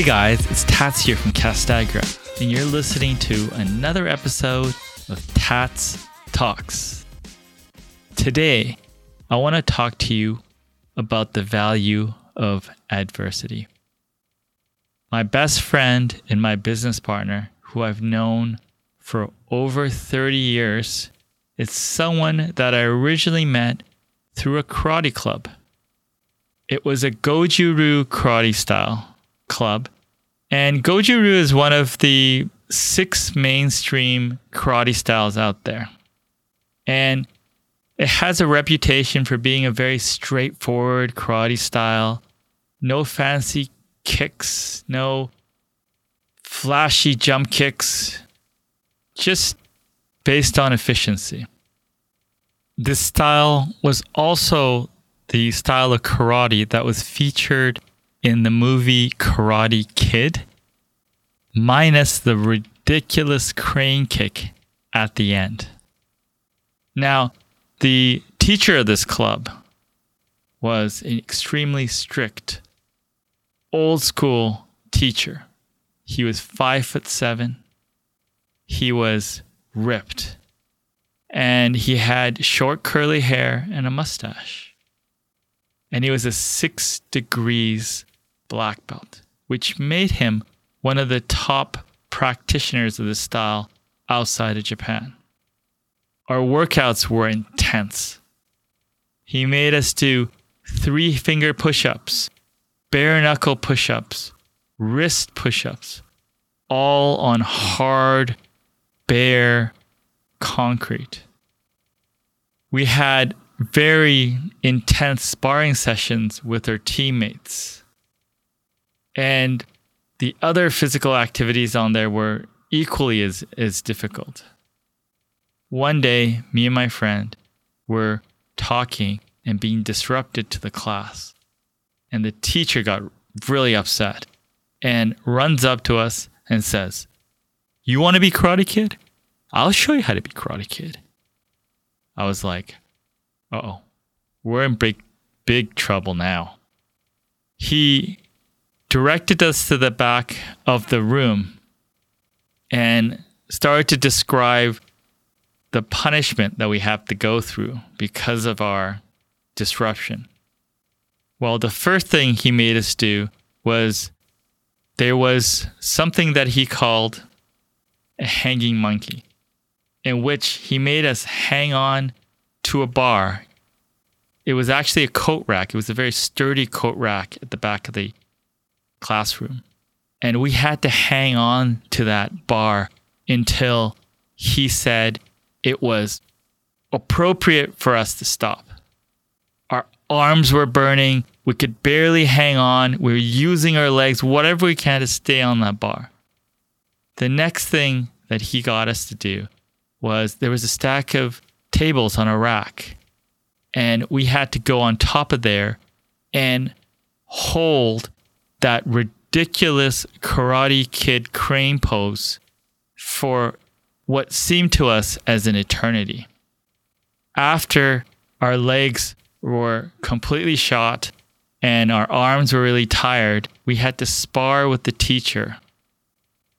Hey guys, it's Tats here from Castagra, and you're listening to another episode of Tats Talks. Today, I want to talk to you about the value of adversity. My best friend and my business partner, who I've known for over 30 years, is someone that I originally met through a karate club. It was a Goju-Ryu karate style club, and Goju-Ryu is one of the six mainstream karate styles out there. And it has a reputation for being a very straightforward karate style, no fancy kicks, no flashy jump kicks, just based on efficiency. This style was also the style of karate that was featured in the movie Karate Kid, minus the ridiculous crane kick at the end. Now, the teacher of this club was an extremely strict, old school teacher. He was five foot seven. He was ripped. And he had short curly hair and a mustache. And he was a six degrees black belt, which made him one of the top practitioners of this style outside of Japan. Our workouts were intense. He made us do three finger push ups, bare knuckle push ups, wrist push ups, all on hard, bare concrete. We had very intense sparring sessions with our teammates. And the other physical activities on there were equally as, as difficult. One day, me and my friend were talking and being disrupted to the class. And the teacher got really upset and runs up to us and says, You want to be Karate Kid? I'll show you how to be Karate Kid. I was like, Uh oh, we're in big, big trouble now. He directed us to the back of the room and started to describe the punishment that we have to go through because of our disruption. Well, the first thing he made us do was there was something that he called a hanging monkey, in which he made us hang on to a bar. It was actually a coat rack, it was a very sturdy coat rack at the back of the classroom. And we had to hang on to that bar until he said, it was appropriate for us to stop. Our arms were burning. We could barely hang on. We were using our legs, whatever we can to stay on that bar. The next thing that he got us to do was there was a stack of tables on a rack, and we had to go on top of there and hold that ridiculous Karate Kid crane pose for what seemed to us as an eternity. After our legs were completely shot and our arms were really tired, we had to spar with the teacher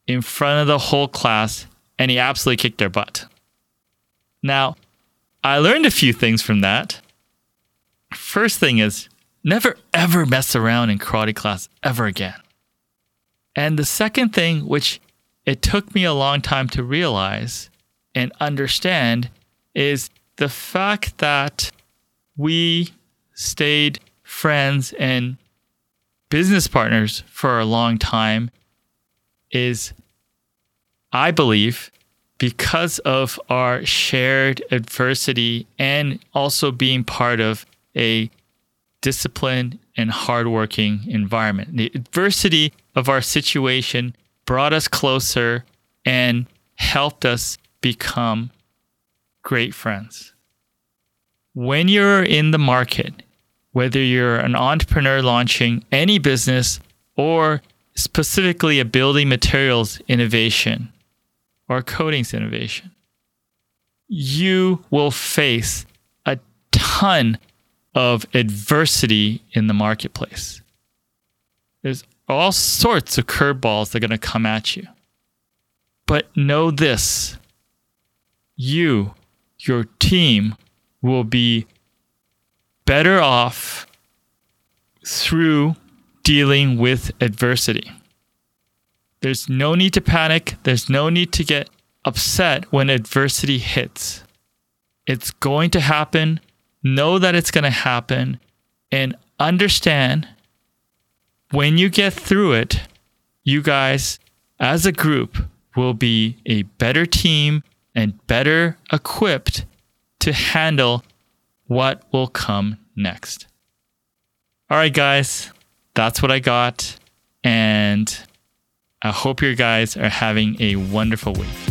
in front of the whole class, and he absolutely kicked our butt. Now, I learned a few things from that. First thing is never ever mess around in karate class ever again. And the second thing, which it took me a long time to realize and understand is the fact that we stayed friends and business partners for a long time is, I believe, because of our shared adversity and also being part of a disciplined and hardworking environment. The adversity of our situation brought us closer and helped us become great friends. When you're in the market, whether you're an entrepreneur launching any business or specifically a building materials innovation or coatings innovation, you will face a ton of adversity in the marketplace. There's all sorts of curveballs that are going to come at you. But know this you, your team, will be better off through dealing with adversity. There's no need to panic. There's no need to get upset when adversity hits. It's going to happen. Know that it's going to happen and understand when you get through it, you guys as a group will be a better team and better equipped to handle what will come next. All right, guys, that's what I got. And I hope you guys are having a wonderful week.